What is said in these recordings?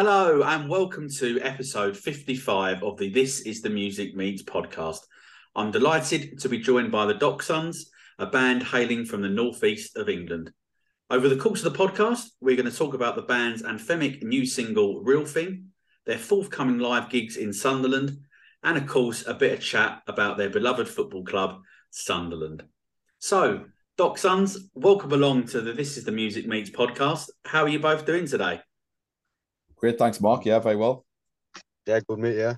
Hello, and welcome to episode 55 of the This is the Music Meets podcast. I'm delighted to be joined by the Doc Sons, a band hailing from the northeast of England. Over the course of the podcast, we're going to talk about the band's anthemic new single, Real Thing, their forthcoming live gigs in Sunderland, and of course, a bit of chat about their beloved football club, Sunderland. So, Doc Sons, welcome along to the This is the Music Meets podcast. How are you both doing today? Great, thanks, Mark. Yeah, very well. Yeah, good mate. Yeah,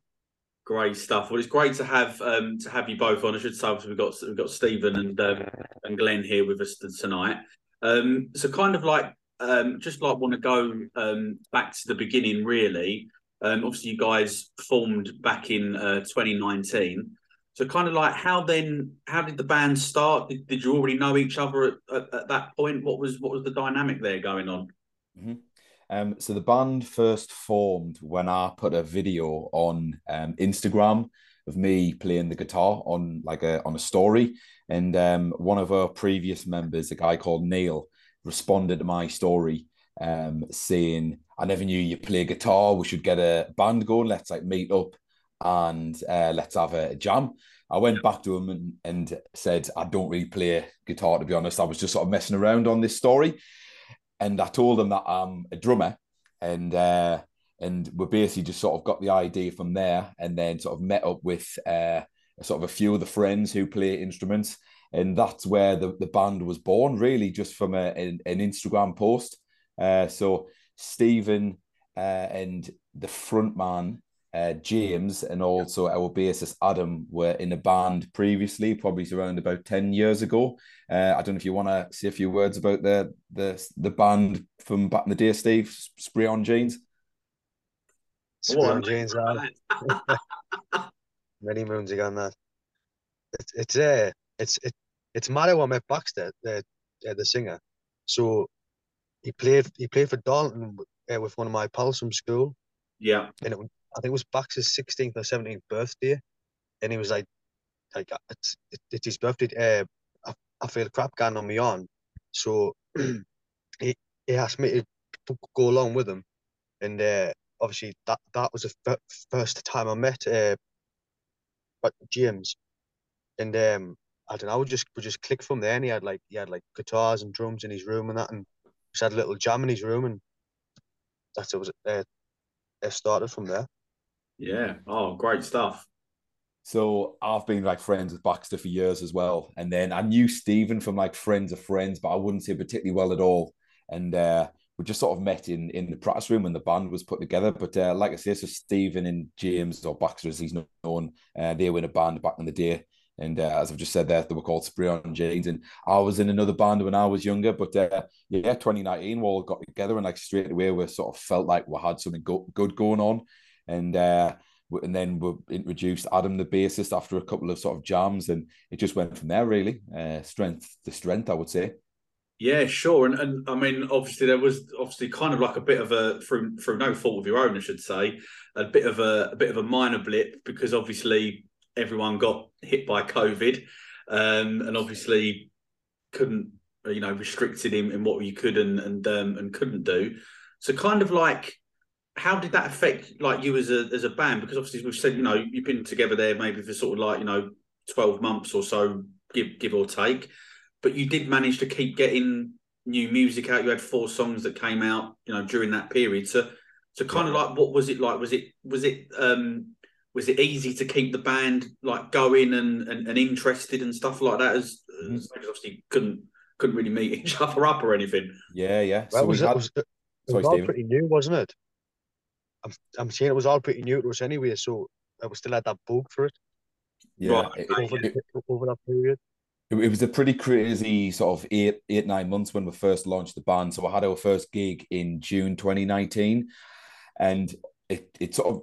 great stuff. Well, it's great to have um, to have you both on. I should say we've got we've got Stephen and um, and Glenn here with us tonight. Um, so, kind of like um, just like want to go um, back to the beginning, really. Um, obviously, you guys formed back in uh, 2019. So, kind of like how then? How did the band start? Did, did you already know each other at, at, at, that point? What was what was the dynamic there going on? Mm-hmm. Um, so the band first formed when I put a video on um, Instagram of me playing the guitar on like a on a story, and um, one of our previous members, a guy called Neil, responded to my story um, saying, "I never knew you play guitar. We should get a band going. Let's like meet up and uh, let's have a jam." I went back to him and, and said, I don't really play guitar, to be honest. I was just sort of messing around on this story and I told them that I'm a drummer, and uh, and we basically just sort of got the idea from there, and then sort of met up with uh, sort of a few of the friends who play instruments, and that's where the, the band was born, really, just from a, an, an Instagram post. Uh, so Stephen uh, and the front man uh, James and also our bassist Adam were in a band previously, probably around about ten years ago. Uh, I don't know if you want to say a few words about the the the band from back in the day, Steve. Spray on jeans. Spray on jeans, Many moons ago on that. It's it's uh, it's it, it's mad how I met Baxter, the uh, the singer. So he played he played for Dalton uh, with one of my pals from school. Yeah, and it I think it was Bax's 16th or 17th birthday, and he was like, like it's, it's his birthday. Uh, I, I feel crap getting on me on, so he he asked me to go along with him, and uh, obviously that that was the f- first time I met uh, James, and um, I don't know, we just we just clicked from there, and he had like he had like guitars and drums in his room and that, and just had a little jam in his room, and that's it was uh, it started from there. Yeah. Oh, great stuff. So I've been like friends with Baxter for years as well. And then I knew Stephen from like friends of friends, but I wouldn't say particularly well at all. And uh, we just sort of met in in the practice room when the band was put together. But uh, like I say, so Stephen and James or Baxter as he's known, uh, they were in a band back in the day. And uh, as I've just said there, they were called Spray on Jeans. And I was in another band when I was younger. But uh, yeah, 2019, we all got together and like straight away we sort of felt like we had something go- good going on and uh, and then we introduced Adam, the bassist, after a couple of sort of jams, and it just went from there. Really, uh, strength to strength, I would say. Yeah, sure, and and I mean, obviously there was obviously kind of like a bit of a through through no fault of your own, I should say, a bit of a, a bit of a minor blip because obviously everyone got hit by COVID, um, and obviously couldn't you know restricted in, in what you could and and um, and couldn't do. So kind of like how did that affect like you as a as a band? Because obviously we've said you know you've been together there maybe for sort of like you know twelve months or so, give give or take, but you did manage to keep getting new music out. You had four songs that came out you know during that period. So so kind of like what was it like? Was it was it um was it easy to keep the band like going and and, and interested and stuff like that? As, mm-hmm. as obviously couldn't couldn't really meet each other up or anything. Yeah, yeah. Well, so was, had... it, was, it, it was all pretty new, wasn't it? I'm, I'm saying it was all pretty new to us anyway, so I was still had that bug for it. Yeah, it, over, it, over that period. It, it was a pretty crazy sort of eight, eight, nine months when we first launched the band. So I had our first gig in June 2019, and it it sort of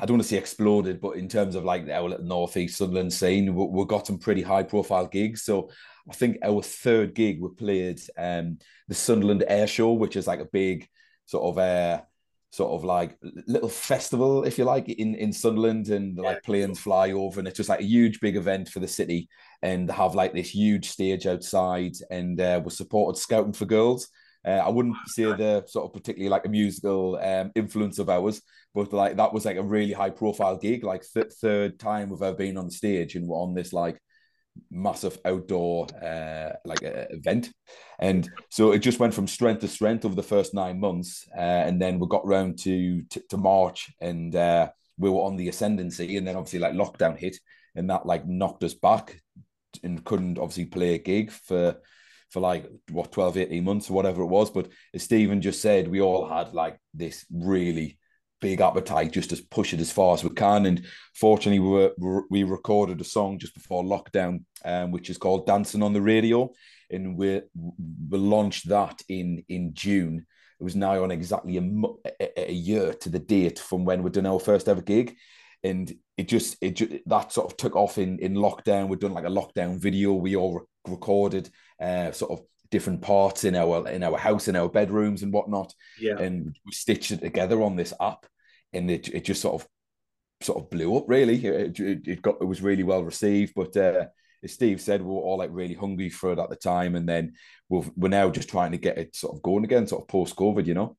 I don't want to say exploded, but in terms of like our little northeast Sunderland scene, we, we got some pretty high profile gigs. So I think our third gig we played um the Sunderland Air Show, which is like a big sort of uh sort of like little festival, if you like, in in Sunderland, and like planes fly over, and it's just like a huge big event for the city, and have like this huge stage outside, and uh, we supported Scouting for Girls. Uh, I wouldn't say they're sort of particularly like a musical um, influence of ours, but like that was like a really high profile gig, like th- third time we've ever been on the stage and we're on this like massive outdoor uh, like uh, event, and so it just went from strength to strength over the first nine months, uh, and then we got round to to, to March and uh, we were on the ascendancy, and then obviously like lockdown hit, and that like knocked us back and couldn't obviously play a gig for for like what 12 18 months or whatever it was. But as stephen just said we all had like this really big appetite just to push it as far as we can and fortunately we were, we recorded a song just before lockdown um, which is called dancing on the radio and we we launched that in in june it was now on exactly a, a year to the date from when we'd done our first ever gig and it just it just, that sort of took off in in lockdown. We'd done like a lockdown video. We all re- recorded uh, sort of different parts in our in our house, in our bedrooms and whatnot. Yeah, and we stitched it together on this app, and it it just sort of sort of blew up. Really, it, it, it got it was really well received. But uh, as Steve said, we were all like really hungry for it at the time, and then we're we're now just trying to get it sort of going again, sort of post COVID, you know.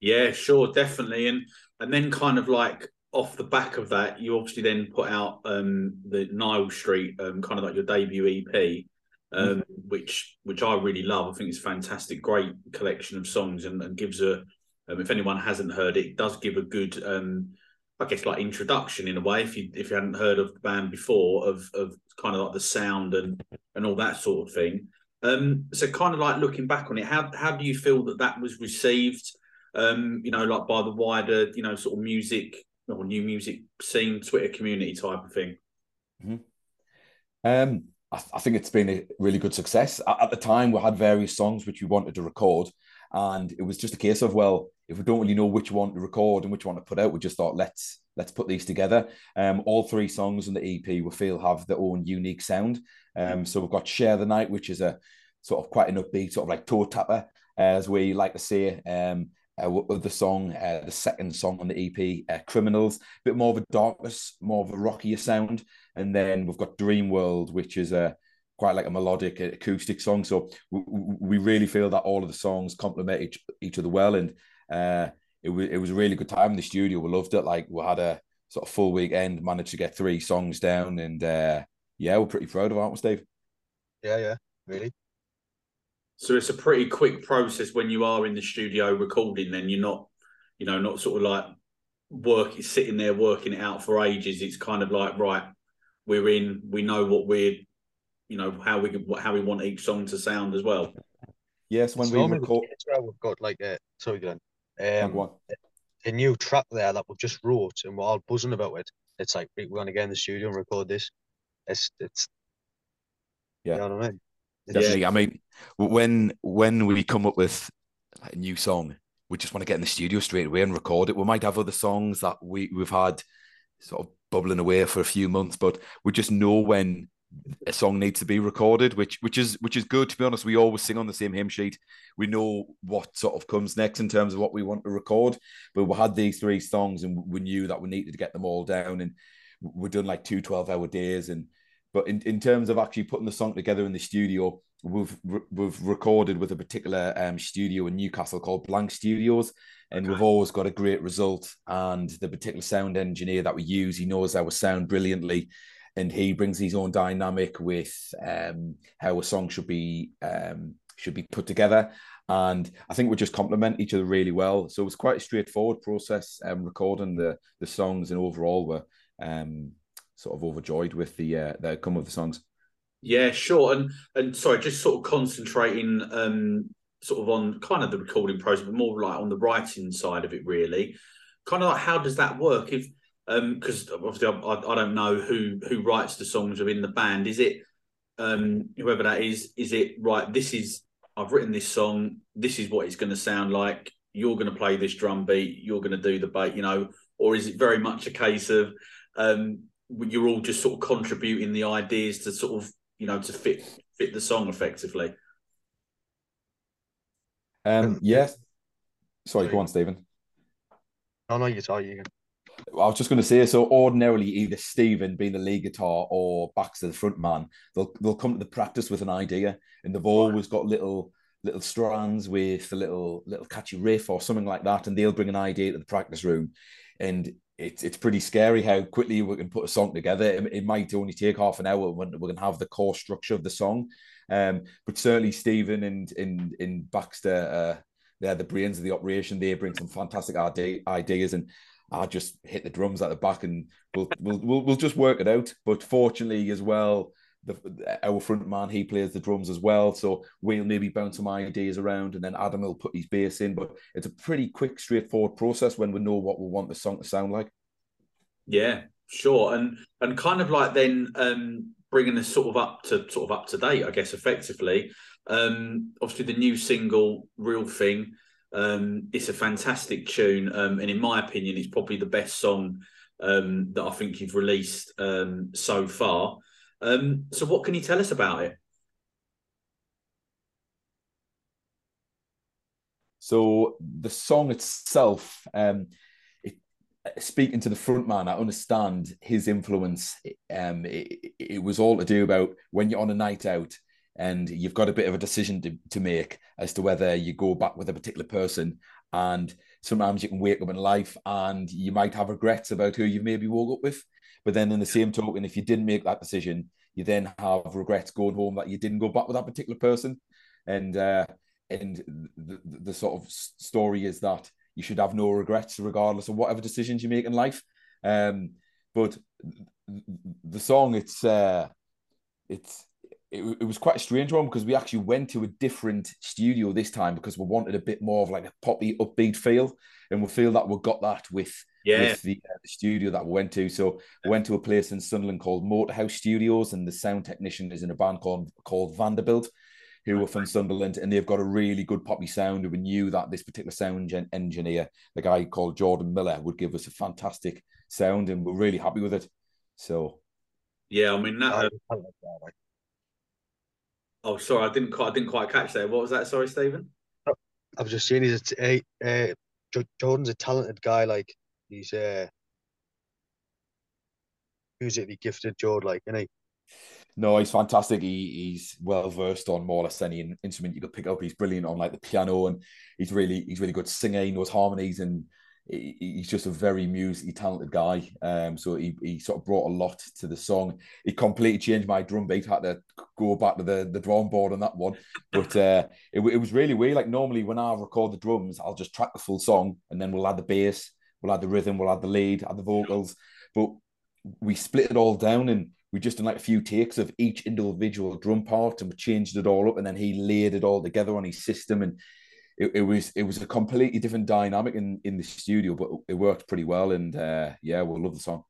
Yeah, sure, definitely, and and then kind of like off the back of that, you obviously then put out um, the Nile Street, um, kind of like your debut EP, um, mm-hmm. which which I really love. I think it's fantastic, great collection of songs, and, and gives a. Um, if anyone hasn't heard it, it does give a good, um, I guess, like introduction in a way. If you if you hadn't heard of the band before, of of kind of like the sound and and all that sort of thing. Um, so kind of like looking back on it, how how do you feel that that was received? Um, you know, like by the wider, you know, sort of music or new music scene, Twitter community type of thing? Mm-hmm. Um, I, I, think it's been a really good success. At, at, the time, we had various songs which we wanted to record, and it was just a case of well, if we don't really know which one to record and which one to put out, we just thought let's let's put these together. Um, all three songs in the EP we feel have their own unique sound. Um, so we've got "Share the Night," which is a sort of quite an upbeat, sort of like toe tapper, as we like to say. Um, uh, with the song, uh, the second song on the EP, uh, Criminals, a bit more of a darkness, more of a rockier sound. And then we've got Dream World, which is a quite like a melodic acoustic song. So we, we really feel that all of the songs complement each, each other well. And uh, it, was, it was a really good time in the studio. We loved it. Like we had a sort of full weekend, managed to get three songs down. And uh, yeah, we're pretty proud of it, aren't we, Steve? Yeah, yeah, really. So it's a pretty quick process when you are in the studio recording. Then you're not, you know, not sort of like working, sitting there working it out for ages. It's kind of like right, we're in. We know what we're, you know, how we how we want each song to sound as well. Yes, when so we record, we've got like a sorry, Glenn, um, a new track there that we've just wrote, and we're all buzzing about it. It's like we're going to get in the studio and record this. It's it's yeah, you know what I mean. Definitely. Yeah. I mean, when when we come up with a new song, we just want to get in the studio straight away and record it. We might have other songs that we we've had sort of bubbling away for a few months, but we just know when a song needs to be recorded, which which is which is good to be honest. We always sing on the same hymn sheet. We know what sort of comes next in terms of what we want to record. But we had these three songs and we knew that we needed to get them all down. And we're done like two 12 hour days and but in, in terms of actually putting the song together in the studio, we've we've recorded with a particular um, studio in Newcastle called Blank Studios, and okay. we've always got a great result. And the particular sound engineer that we use, he knows our sound brilliantly, and he brings his own dynamic with um, how a song should be um, should be put together. And I think we just complement each other really well. So it was quite a straightforward process um, recording the the songs, and overall we're um, sort of overjoyed with the uh, the outcome of the songs. Yeah, sure. And and sorry, just sort of concentrating um sort of on kind of the recording process, but more like on the writing side of it, really. Kind of like how does that work? If um because obviously I, I, don't know who who writes the songs within the band. Is it um whoever that is? Is it right? This is I've written this song. This is what it's going to sound like. You're going to play this drum beat. You're going to do the beat. You know, or is it very much a case of um you're all just sort of contributing the ideas to sort of you know to fit fit the song effectively. Um. Yes. Sorry, go on, Stephen. Oh no, you are you. I was just going to say, so ordinarily, either Stephen being the lead guitar or Baxter the front man, they'll they'll come to the practice with an idea, and they've always got little little strands with a little little catchy riff or something like that, and they'll bring an idea to the practice room, and it's it's pretty scary how quickly we can put a song together. It, it might only take half an hour when we can have the core structure of the song, um, but certainly Stephen and in in Baxter, uh, they're the brains of the operation. They bring some fantastic ideas, and I just hit the drums at the back, and we'll we'll we'll, we'll just work it out. But fortunately, as well, the, our front man he plays the drums as well. So we'll maybe bounce some ideas around and then adam will put his bass in. But it's a pretty quick straightforward process when we know what we want the song to sound like. Yeah sure. And and kind of like then um bringing this sort of up to sort of up to date i guess effectively. Um obviously the new single real thing um it's a fantastic tune um and in my opinion it's probably the best song um that i think you've released um so far um, so, what can you tell us about it? So, the song itself, um, it, speaking to the front man, I understand his influence. Um, it, it was all to do about when you're on a night out and you've got a bit of a decision to, to make as to whether you go back with a particular person and sometimes you can wake up in life and you might have regrets about who you've maybe woke up with but then in the same token, if you didn't make that decision, you then have regrets going home that you didn't go back with that particular person. And uh, and the, the sort of story is that you should have no regrets regardless of whatever decisions you make in life. Um, but the song, it's uh, it's it, it, was quite a strange one because we actually went to a different studio this time because we wanted a bit more of like a poppy upbeat feel, and we feel that we got that with yeah. with the, uh, the, studio that we went to. So we went to a place in Sunderland called Motorhouse Studios, and the sound technician is in a band called called Vanderbilt, who were from Sunderland, and they've got a really good poppy sound. And we knew that this particular sound gen- engineer, the guy called Jordan Miller, would give us a fantastic sound, and we're really happy with it. So, yeah, I mean that. Uh... Oh, sorry, I didn't quite, I didn't quite catch that. What was that? Sorry, Stephen. I was just saying he's a, a, a Jordan's a talented guy. Like he's uh musically gifted, Jordan. Like, isn't he? No, he's fantastic. He, he's well versed on more or less any instrument you could pick up. He's brilliant on like the piano, and he's really he's really good singing. He knows harmonies, and he, he's just a very musically talented guy. Um, so he, he sort of brought a lot to the song. He completely changed my drum beat. Had to go back to the the drawing board on that one, but uh, it, it was really weird. Like normally when I record the drums, I'll just track the full song, and then we'll add the bass, we'll add the rhythm, we'll add the lead, add the vocals, but we split it all down and we just did like a few takes of each individual drum part and we changed it all up and then he laid it all together on his system and it, it was it was a completely different dynamic in in the studio but it worked pretty well and uh, yeah we'll love the song.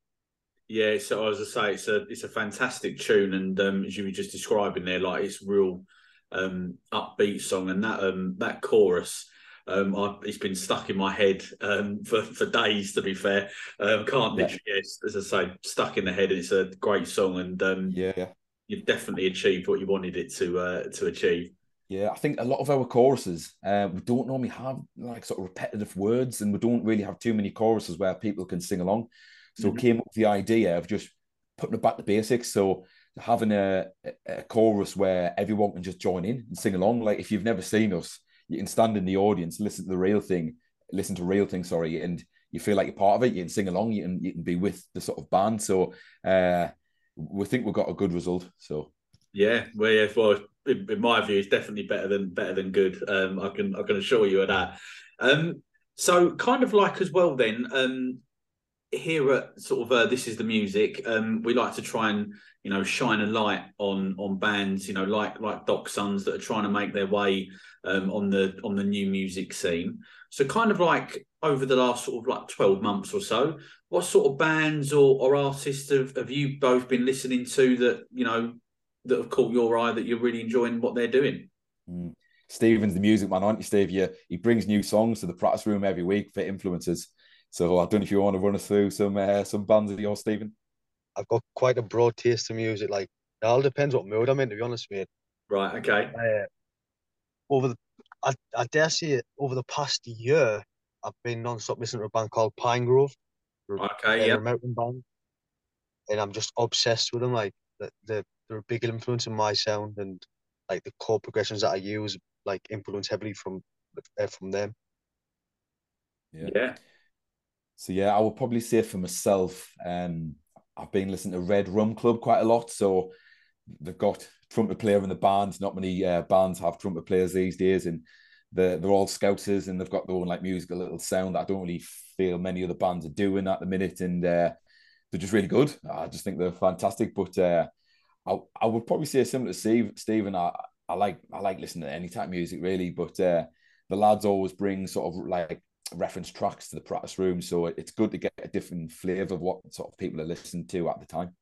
Yeah so as i say it's a it's a fantastic tune and um, as you were just describing there like it's real um upbeat song and that um that chorus um, I, it's been stuck in my head um, for for days. To be fair, um, can't literally, as I say, stuck in the head. It's a great song, and um, yeah, yeah, you've definitely achieved what you wanted it to uh, to achieve. Yeah, I think a lot of our choruses, uh, we don't normally have like sort of repetitive words, and we don't really have too many choruses where people can sing along. So mm-hmm. came up with the idea of just putting it back to basics. So having a, a chorus where everyone can just join in and sing along. Like if you've never seen us, you can stand in the audience, listen to the real thing, listen to real thing, sorry, and you feel like you're part of it. You can sing along, you can you can be with the sort of band. So uh, we think we've got a good result. So yeah, well, yeah, well, in, my view, it's definitely better than better than good. Um, I can I can assure you of that. Um, so kind of like as well, then, um, here at sort of uh, this is the music um we like to try and you know shine a light on on bands you know like like doc sons that are trying to make their way um on the on the new music scene so kind of like over the last sort of like 12 months or so what sort of bands or, or artists have, have you both been listening to that you know that have caught your eye that you're really enjoying what they're doing mm. Stephen's the music man, aren't you, Steve? He brings new songs to the practice room every week for influences. So I don't know if you want to run us through some uh, some bands of yours, Stephen. I've got quite a broad taste of music. Like it all depends what mood I'm in. To be honest, mate. Right. Okay. Uh, over the, I, I dare say it, over the past year, I've been non-stop listening to a band called Pinegrove. Okay. Yeah. American band, and I'm just obsessed with them. Like the, the they're a big influence in my sound and like the chord progressions that I use like influence heavily from uh, from them. Yeah. yeah. So yeah, I would probably say for myself, um, I've been listening to Red Rum Club quite a lot. So they've got trumpet player in the band. Not many uh, bands have trumpet players these days, and they're, they're all Scousers and they've got their own like musical little sound that I don't really feel many other bands are doing at the minute. And uh, they're just really good. I just think they're fantastic. But uh, I, I would probably say similar to Steve, Stephen. I, I like I like listening to any type of music really, but uh, the lads always bring sort of like reference tracks to the practice room, so it's good to get a different flavour of what sort of people are listening to at the time.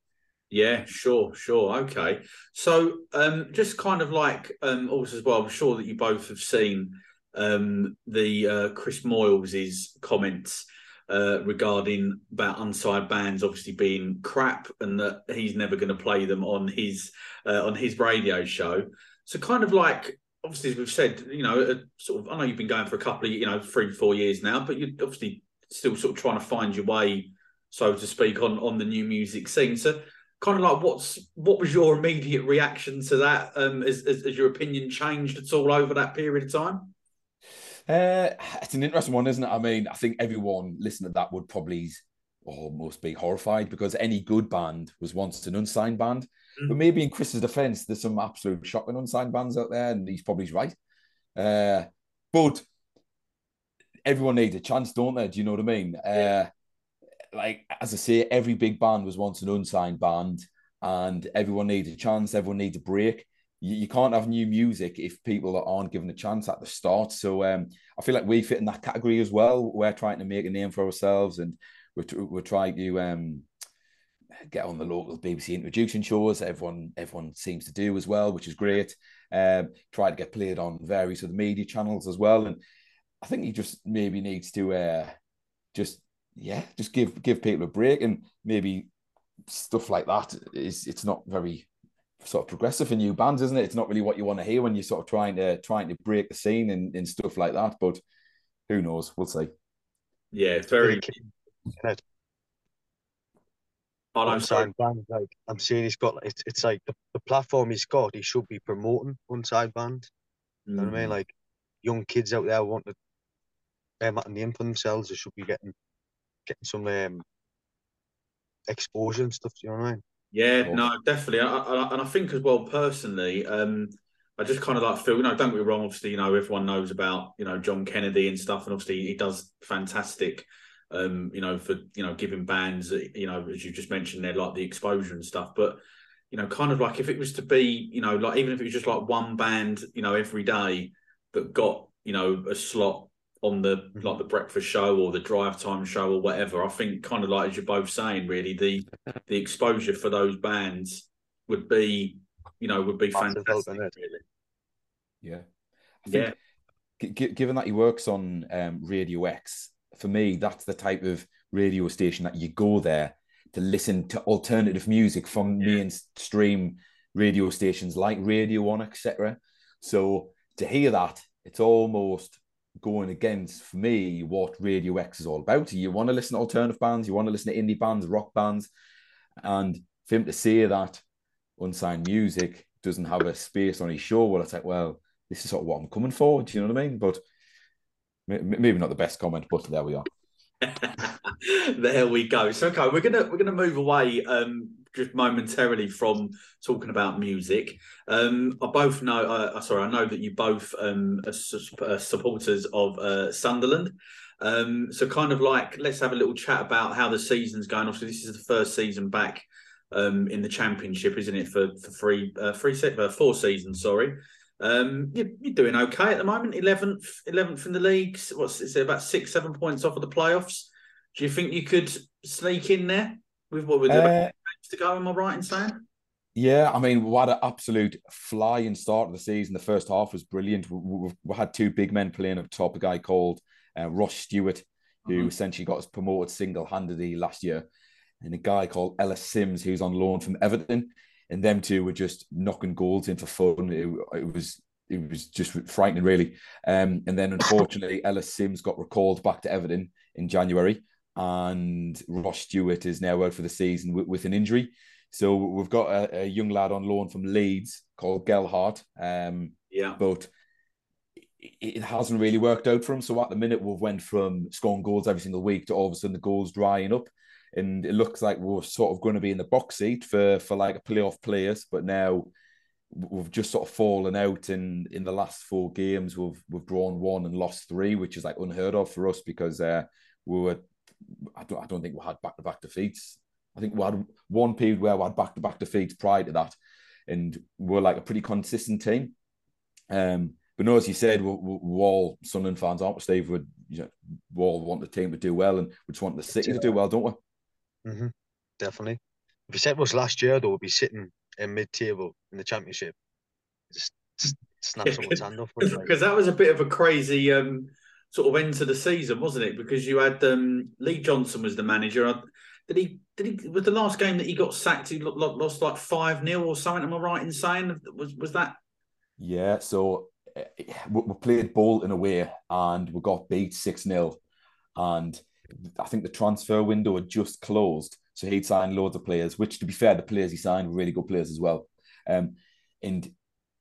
Yeah, sure, sure. Okay. So um just kind of like um also as well, I'm sure that you both have seen um the uh Chris Moyles' comments uh regarding about unsigned bands obviously being crap and that he's never going to play them on his uh, on his radio show. So kind of like obviously as we've said, you know, sort of I know you've been going for a couple of you know, three, four years now, but you're obviously still sort of trying to find your way, so to speak, on on the new music scene. So kind of like what's what was your immediate reaction to that? Um, as, as, as your opinion changed at all over that period of time? Uh, it's an interesting one, isn't it? I mean, I think everyone listening to that would probably almost be horrified because any good band was once an unsigned band. Mm. But maybe in Chris's defense, there's some absolute shocking unsigned bands out there, and he's probably right. Uh, but everyone needs a chance, don't they? Do you know what I mean? Yeah. Uh, like as I say, every big band was once an unsigned band, and everyone needs a chance. Everyone needs a break. You, you can't have new music if people aren't given a chance at the start. So um, I feel like we fit in that category as well. We're trying to make a name for ourselves, and we're, we're trying to um, get on the local BBC introduction shows. Everyone everyone seems to do as well, which is great. Um, try to get played on various other media channels as well, and I think he just maybe needs to uh, just yeah, just give give people a break and maybe stuff like that is it's not very sort of progressive for new bands, isn't it? It's not really what you want to hear when you're sort of trying to trying to break the scene and, and stuff like that. But who knows? We'll see. Yeah, it's very. Oh, I'm sorry. Band, like I'm saying, he's got it's it's like the, the platform he's got. He should be promoting unsigned bands. You know what I mean? Mm. Like young kids out there want to um, name for themselves. They should be getting getting some um, exposure and stuff. Do you know what I mean? Yeah, no, definitely. I, I, and I think as well, personally, um, I just kind of like feel, you know, don't get me wrong. Obviously, you know, everyone knows about you know John Kennedy and stuff, and obviously he does fantastic. Um, you know, for you know, giving bands, you know, as you just mentioned, they're like the exposure and stuff. But you know, kind of like if it was to be, you know, like even if it was just like one band, you know, every day that got you know a slot on the mm-hmm. like the breakfast show or the drive time show or whatever. I think kind of like as you're both saying, really the the exposure for those bands would be, you know, would be fantastic. Really. Yeah, yeah. G- given that he works on um, Radio X, for me, that's the type of radio station that you go there to listen to alternative music from yeah. mainstream radio stations like Radio One, etc. So to hear that, it's almost going against for me what Radio X is all about. You want to listen to alternative bands, you want to listen to indie bands, rock bands, and for him to say that unsigned music doesn't have a space on his show, well, it's like, well, this is sort of what I'm coming for. Do you know what I mean? But maybe not the best comment, but there we are. there we go. So okay, we're gonna we're gonna move away um, just momentarily from talking about music. Um, I both know. Uh, uh sorry, I know that you both um, are, su- are supporters of uh, Sunderland. Um, so kind of like let's have a little chat about how the season's going. Obviously, this is the first season back um, in the championship, isn't it? For for three uh, three se- uh, four seasons. Sorry. Um, you're, you're, doing okay at the moment. Eleventh, eleventh in the league. What's is it about six, seven points off of the playoffs? Do you think you could sneak in there with what with the uh, to go? Am I right in saying? Yeah, I mean, what an absolute flying start of the season. The first half was brilliant. We, we, we had two big men playing up top. A guy called uh, Ross Stewart, who mm-hmm. essentially got us promoted single handedly last year, and a guy called Ellis Simms, who's on loan from Everton and them two were just knocking goals in for fun. It, it was it was just frightening, really. Um, and then unfortunately, Ellis Simms got recalled back to Everton in January, and Ross Stewart is now out for the season with, with an injury. So we've got a, a, young lad on loan from Leeds called Gelhardt. Um, yeah, but it hasn't really worked out for him. So at the minute, we've went from scoring goals every single week to all of a sudden the goals drying up, and it looks like we're sort of going to be in the box seat for for like a playoff players. But now we've just sort of fallen out in in the last four games. We've we've drawn one and lost three, which is like unheard of for us because uh, we were. I don't I don't think we had back to back defeats. I think we had one period where we had back to back defeats prior to that, and we're like a pretty consistent team. Um, but no, as you said, we're, we're all Sunderland fans, aren't we, Steve? We you know, we all want the team to do well, and we just want the city to do well, don't we? Mm-hmm. Definitely. If you said it was last year, though, we'd be sitting in mid-table in the championship. Just, just snap yeah, someone's hand off. Because like. that was a bit of a crazy um, sort of end to the season, wasn't it? Because you had um, Lee Johnson was the manager. Did he? Did he? Was the last game that he got sacked? He lost like five 0 or something. Am I right in saying was was that? Yeah. So eh, we played Bolton away and we got beat six 0 and I think the transfer window had just closed. So he'd signed loads of players, which to be fair, the players he signed were really good players as well. Um, and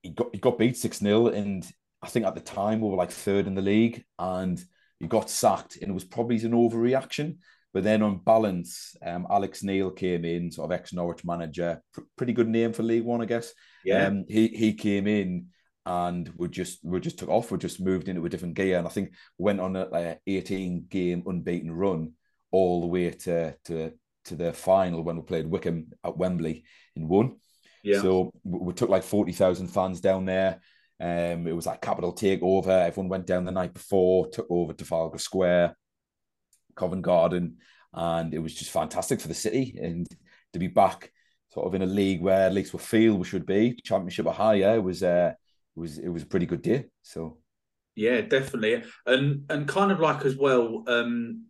he got he got beat 6 0. And I think at the time we were like third in the league and he got sacked. And it was probably an overreaction. But then on balance, um, Alex Neil came in, sort of ex Norwich manager, Pr- pretty good name for League One, I guess. Yeah. Um, he he came in and we just we just took off. We just moved into a different gear, and I think went on a like, 18 game unbeaten run all the way to to to the final when we played Wycombe at Wembley in one. Yeah. So we took like 40,000 fans down there. Um, it was like capital takeover. Everyone went down the night before, took over Trafalgar Square, Covent Garden, and it was just fantastic for the city. And to be back sort of in a league where at least we feel we should be, championship or higher, was uh, was it was a pretty good day. So yeah, definitely, and and kind of like as well. Um,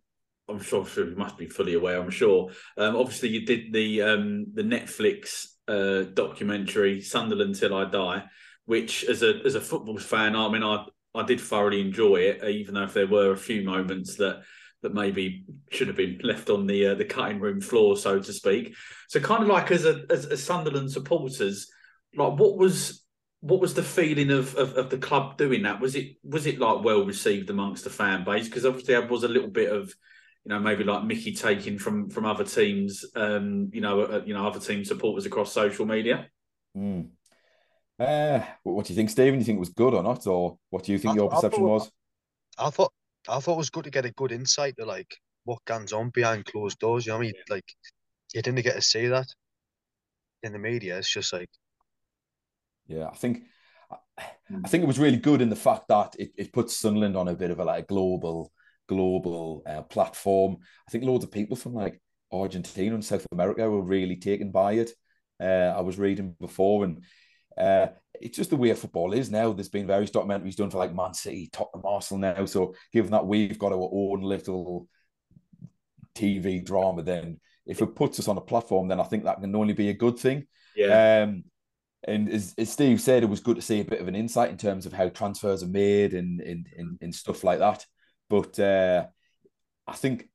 I'm sure, sure you must be fully aware. I'm sure. Um, obviously, you did the um, the Netflix uh, documentary "Sunderland Till I Die," which, as a as a football fan, I mean, I I did thoroughly enjoy it, even though if there were a few moments that that maybe should have been left on the uh, the cutting room floor, so to speak. So, kind of like as a as, as Sunderland supporters, like what was what was the feeling of, of, of the club doing that? Was it was it like well received amongst the fan base? Because obviously there was a little bit of you know maybe like Mickey taking from from other teams, um, you know, uh, you know other team supporters across social media. Mm. Uh, what do you think, Stephen? Do you think it was good or not, or what do you think I, your perception I thought, was? I thought I thought it was good to get a good insight to like what goes on behind closed doors. You know what I mean? Like you didn't get to see that in the media. It's just like yeah, I think I think it was really good in the fact that it, it puts Sunderland on a bit of a like global global uh, platform. I think loads of people from like Argentina and South America were really taken by it. Uh, I was reading before, and uh, it's just the way football is now. There's been various documentaries done for like Man City, Tottenham, Arsenal now. So given that we've got our own little TV drama, then if it puts us on a platform, then I think that can only be a good thing. Yeah. Um, and as, as Steve said, it was good to see a bit of an insight in terms of how transfers are made and and, and, and stuff like that. But uh, I think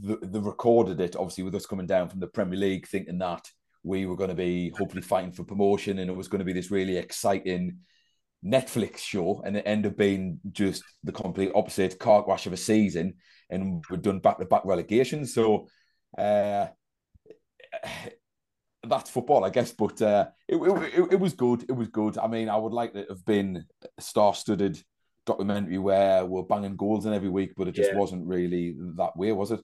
the, the recorded it obviously with us coming down from the Premier League, thinking that we were going to be hopefully fighting for promotion and it was going to be this really exciting Netflix show, and it ended up being just the complete opposite car crash of a season, and we're done back to back relegation. So. Uh, that's football, I guess. But uh, it, it, it, was good. It was good. I mean, I would like to have been a star-studded documentary where we're banging goals in every week, but it just yeah. wasn't really that way, was it?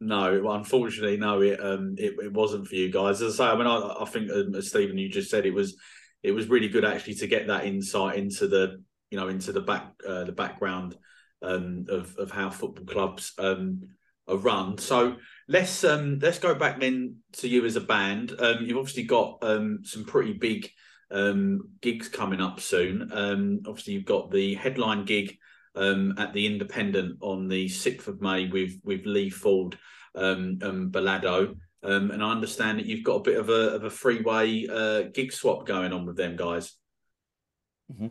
No, unfortunately, no. It um, it, it wasn't for you guys. As I say, I mean, I, I think um, as Stephen you just said, it was it was really good actually to get that insight into the you know into the back uh, the background um, of of how football clubs um, are run. So let's um let's go back then to you as a band. Um, you've obviously got um some pretty big um gigs coming up soon. Um, obviously you've got the headline gig um at the Independent on the sixth of May with with Lee Ford um and Balado. Um, and I understand that you've got a bit of a of a freeway uh, gig swap going on with them guys. Mm-hmm.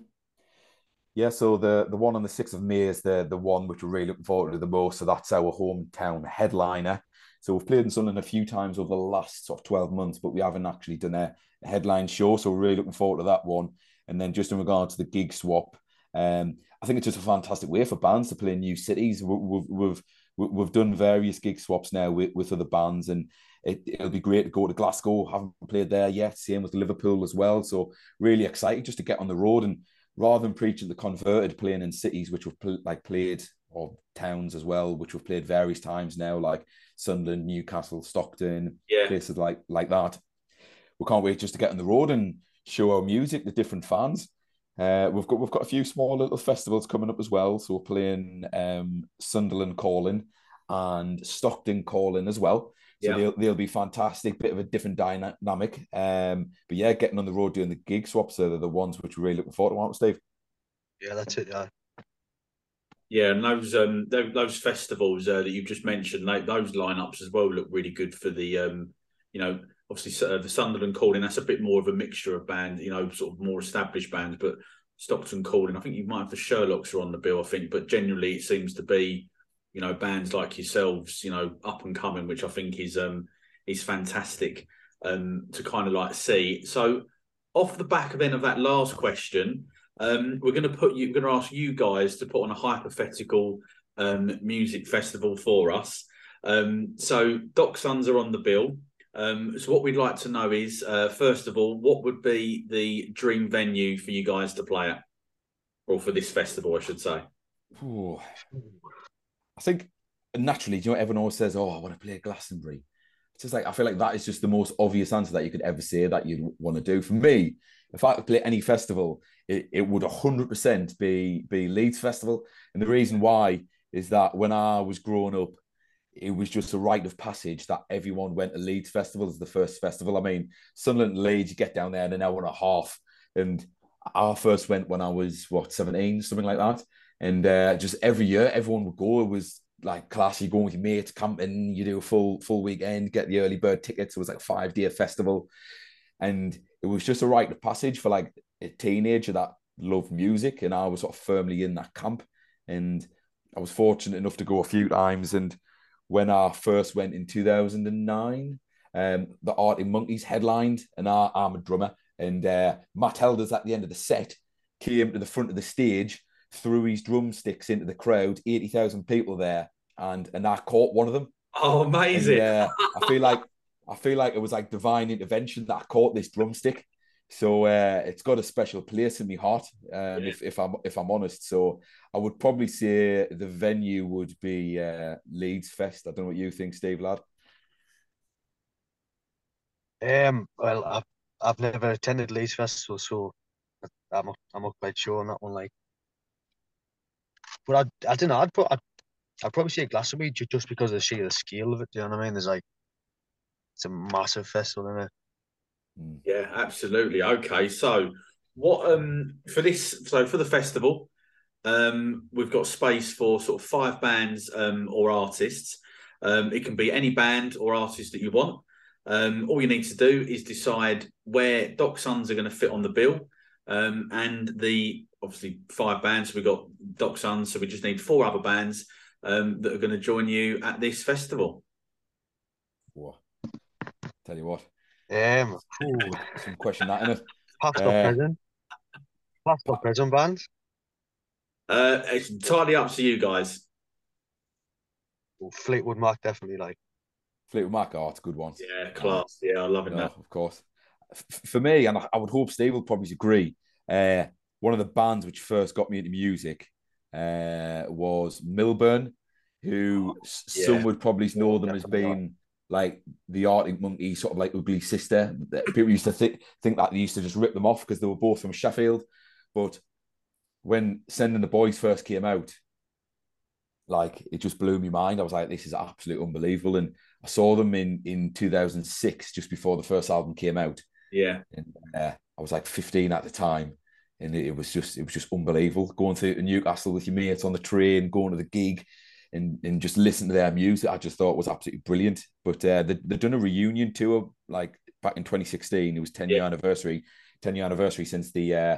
Yeah, so the the one on the sixth of May is the the one which we're really looking forward to the most. So that's our hometown headliner. So we've played in Sunderland a few times over the last sort of 12 months, but we haven't actually done a, headline show. So we're really looking forward to that one. And then just in regard to the gig swap, Um, I think it's just a fantastic way for bands to play in new cities. We've we've we've done various gig swaps now with, with other bands, and it, it'll be great to go to Glasgow. Haven't played there yet. Same with Liverpool as well. So really excited just to get on the road and rather than preaching the converted, playing in cities which we've pl- like played or towns as well, which we've played various times now, like Sunderland, Newcastle, Stockton, yeah. places like like that. We can't wait just to get on the road and show our music to different fans. Uh, we've got we've got a few small little festivals coming up as well. So we're playing um, Sunderland Calling and Stockton Calling as well. So yeah. they'll, they'll be fantastic, bit of a different dynamic. Um, but yeah, getting on the road doing the gig swaps are the ones which we're really looking forward to, aren't we, Steve? Yeah, that's it. Yeah. Yeah, and those um those, those festivals uh, that you've just mentioned, like, those lineups as well look really good for the um you know obviously uh, the Sunderland calling that's a bit more of a mixture of bands, you know, sort of more established bands, but Stockton calling, I think you might have the Sherlocks are on the bill, I think, but generally it seems to be you know bands like yourselves, you know, up and coming, which I think is um is fantastic um to kind of like see. So off the back of then of that last question, um, we're going to put you, we're going to ask you guys to put on a hypothetical um, music festival for us. Um, so Doc Sons are on the bill. Um, so what we'd like to know is, uh, first of all, what would be the dream venue for you guys to play at, or for this festival, I should say. Ooh. I think naturally, do you know, everyone always says, "Oh, I want to play Glastonbury." It's just like I feel like that is just the most obvious answer that you could ever say that you'd want to do. For me, if I could play any festival, it, it would 100% be, be Leeds Festival. And the reason why is that when I was growing up, it was just a rite of passage that everyone went to Leeds Festival as the first festival. I mean, Sunderland Leeds, you get down there in an hour and a half. And I first went when I was, what, 17, something like that. And uh, just every year, everyone would go. It was like class. You go with your mates, camping, you do a full full weekend, get the early bird tickets. It was like five day festival. And it was just a rite of passage for like a teenager that loved music, and I was sort of firmly in that camp. And I was fortunate enough to go a few times. And when I first went in 2009, um, the Arctic Monkeys headlined, and I, am a drummer. And uh, Matt Helders at the end of the set came to the front of the stage, threw his drumsticks into the crowd, 80,000 people there, and and I caught one of them. Oh, amazing! Yeah. uh, I feel like I feel like it was like divine intervention that I caught this drumstick. So uh, it's got a special place in my heart, um, yeah. if, if I'm if I'm honest. So I would probably say the venue would be uh, Leeds Fest. I don't know what you think, Steve lad. Um. Well, I've I've never attended Leeds Festival, so I'm I'm not quite sure on that one. Like, but I I don't know. I'd put I'd, I'd probably say Glastonbury just because of the sheer scale of it. Do you know what I mean? There's like it's a massive festival, isn't it? Mm. Yeah, absolutely. Okay, so what um for this so for the festival, um we've got space for sort of five bands um or artists. Um, it can be any band or artist that you want. Um, all you need to do is decide where Doc Sons are going to fit on the bill, um, and the obviously five bands. We've got Doc Sons, so we just need four other bands um, that are going to join you at this festival. Tell you what. Um, Ooh, some question that in it. Past or uh, present? Past or present bands? Uh, it's entirely up to you guys. Well, Fleetwood Mac definitely like. Fleetwood Mac, oh, it's a good one. Yeah, class. Yeah, I love it. now. Of course. For me, and I would hope Steve will probably agree. Uh, one of the bands which first got me into music uh, was Milburn, who oh, yeah. some would probably know them as being like the Arctic Monkey sort of like ugly sister. People used to think think that they used to just rip them off because they were both from Sheffield. But when Send in the Boys first came out, like it just blew my mind. I was like, this is absolutely unbelievable. And I saw them in in 2006, just before the first album came out. Yeah. And uh, I was like 15 at the time. And it, it was just it was just unbelievable. Going through Newcastle with your mates on the train, going to the gig, and, and just listen to their music, I just thought was absolutely brilliant. But uh, they, they've done a reunion tour like back in 2016. It was 10 year yeah. anniversary, 10 year anniversary since the uh,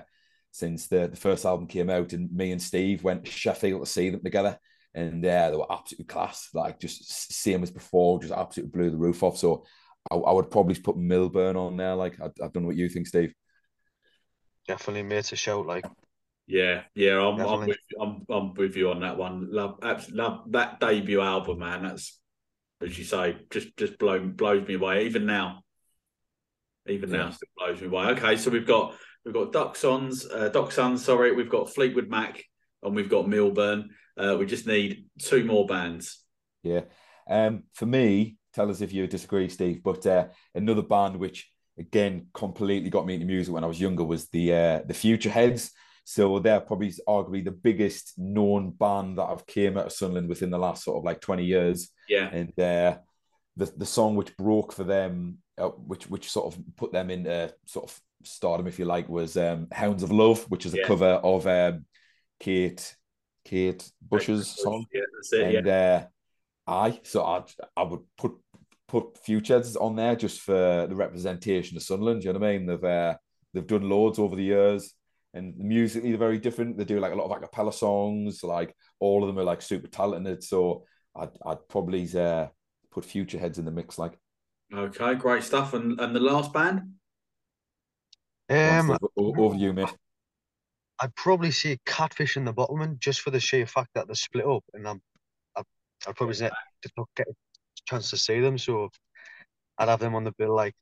since the, the first album came out, and me and Steve went to Sheffield to see them together. And uh, they were absolutely class, like just same as before, just absolutely blew the roof off. So I, I would probably put Milburn on there. Like I, I don't know what you think, Steve. Definitely made a shout. Like Yeah, yeah, I'm, I'm with I'm, I'm with you on that one. Love, absolutely love that debut album, man. That's as you say, just just blow, blows me away. Even now, even yeah. now, still blows me away. Okay, so we've got we've got Duck Sons, uh, Doc sorry, we've got Fleetwood Mac, and we've got Milburn. Uh, we just need two more bands. Yeah, um, for me, tell us if you disagree, Steve. But uh, another band which again completely got me into music when I was younger was the uh, the Futureheads. So they're probably arguably the biggest known band that I've came out of Sunderland within the last sort of like 20 years. Yeah. And uh, the the song which broke for them, uh, which which sort of put them into sort of stardom, if you like, was um, "Hounds of Love," which is a yeah. cover of um, Kate Kate Bush's song. Yeah, that's it. And, yeah. I so I I would put put Futureheads on there just for the representation of Sunderland. You know what I mean? They've uh, they've done loads over the years and musically they're very different. They do like a lot of acapella songs, like all of them are like super talented. So I'd I'd probably uh, put Futureheads in the mix. Like, okay, great stuff. And and the last band, um, over you, mate. I'd probably say Catfish and the Bottlemen just for the sheer fact that they're split up, and I'm I'd, I'd probably say, just not get a chance to see them, so I'd have them on the bill like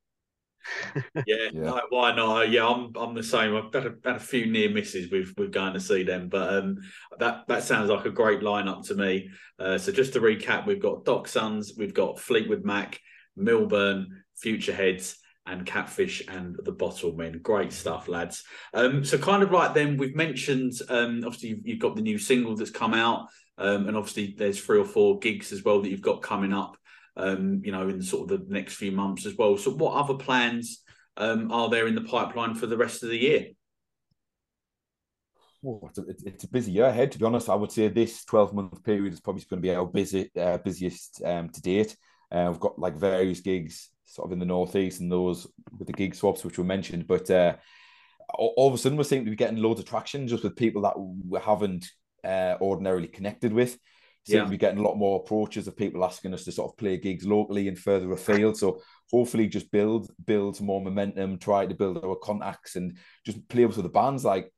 yeah, yeah. No, why not? Yeah, I'm I'm the same. I've had a, had a few near misses with with going to see them, but um, that that sounds like a great lineup to me. Uh, so just to recap, we've got Doc Sons, we've got Fleetwood Mac, Milburn, Futureheads, and Catfish and the Bottlemen. Great stuff, lads. Um, so kind of like then we've mentioned, um, obviously you've, you've got the new single that's come out, um, and obviously there's three or four gigs as well that you've got coming up um, you know, in sort of the next few months as well. So, what other plans um, are there in the pipeline for the rest of the year? Oh, it's, a, it's a busy year ahead. To be honest, I would say this twelve month period is probably going to be our busy uh, busiest um, to date. Uh, we've got like various gigs sort of in the northeast and those with the gig swaps which were mentioned, but. Uh, all of a sudden, we're seeing to be getting loads of traction just with people that we haven't uh, ordinarily connected with seem yeah. to be getting a lot more approaches of people asking us to sort of play gigs locally and further afield. So hopefully just build build more momentum, try to build our contacts and just play with the bands. Like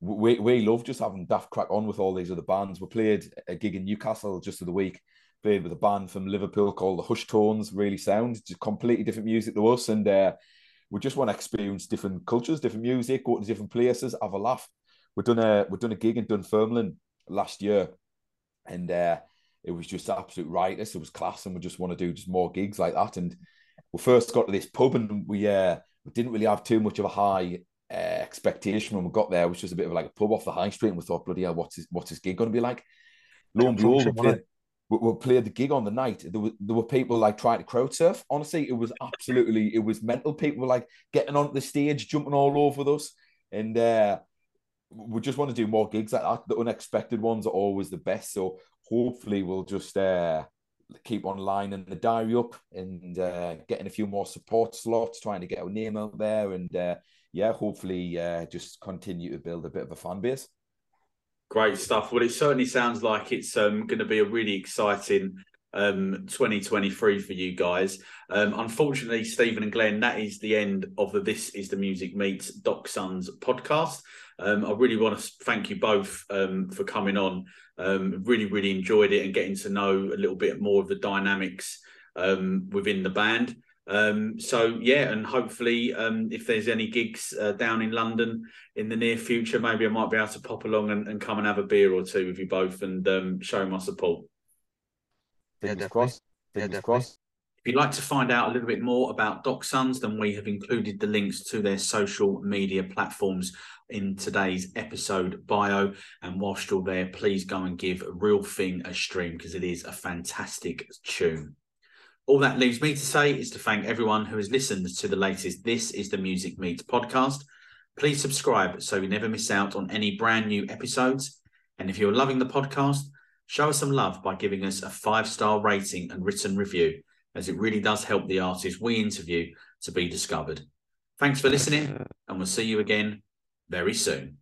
we, we love just having daft crack on with all these other bands. We played a gig in Newcastle just of the week, played with a band from Liverpool called the Hush Tones, really sound, just completely different music to us. And uh, we just want to experience different cultures, different music, go to different places, have a laugh. We've done a we've done a gig in Dunfermline last year and uh, it was just absolute rightness. It was class, and we just want to do just more gigs like that. And we first got to this pub, and we uh, we didn't really have too much of a high uh, expectation when we got there. It was just a bit of like a pub off the high street, and we thought, bloody hell, what's his what's his gig going to be like? Lo and behold, we played, we, we played the gig on the night. There were there were people like trying to crowd surf. Honestly, it was absolutely it was mental. People were like getting onto the stage, jumping all over us, and. uh we just want to do more gigs like that. The unexpected ones are always the best. So hopefully we'll just uh, keep online and the diary up and uh, getting a few more support slots, trying to get our name out there, and uh, yeah, hopefully uh, just continue to build a bit of a fan base. Great stuff. Well, it certainly sounds like it's um, going to be a really exciting um, 2023 for you guys. Um, unfortunately, Stephen and Glenn, that is the end of the This Is the Music Meets Doc Sons podcast. Um, I really want to thank you both um, for coming on. Um, really, really enjoyed it and getting to know a little bit more of the dynamics um, within the band. So yeah, and hopefully, if there's any gigs uh, down in London in the near future, maybe I might be able to pop along and, and come and have a beer or two with you both and show my support. Fingers yeah, crossed. Fingers yeah, crossed. If you'd like to find out a little bit more about Doc Sons, then we have included the links to their social media platforms in today's episode bio. And whilst you're there, please go and give Real Thing a stream because it is a fantastic tune. All that leaves me to say is to thank everyone who has listened to the latest This is the Music Meets podcast. Please subscribe so you never miss out on any brand new episodes. And if you're loving the podcast, show us some love by giving us a five star rating and written review as it really does help the artists we interview to be discovered. Thanks for listening, and we'll see you again very soon.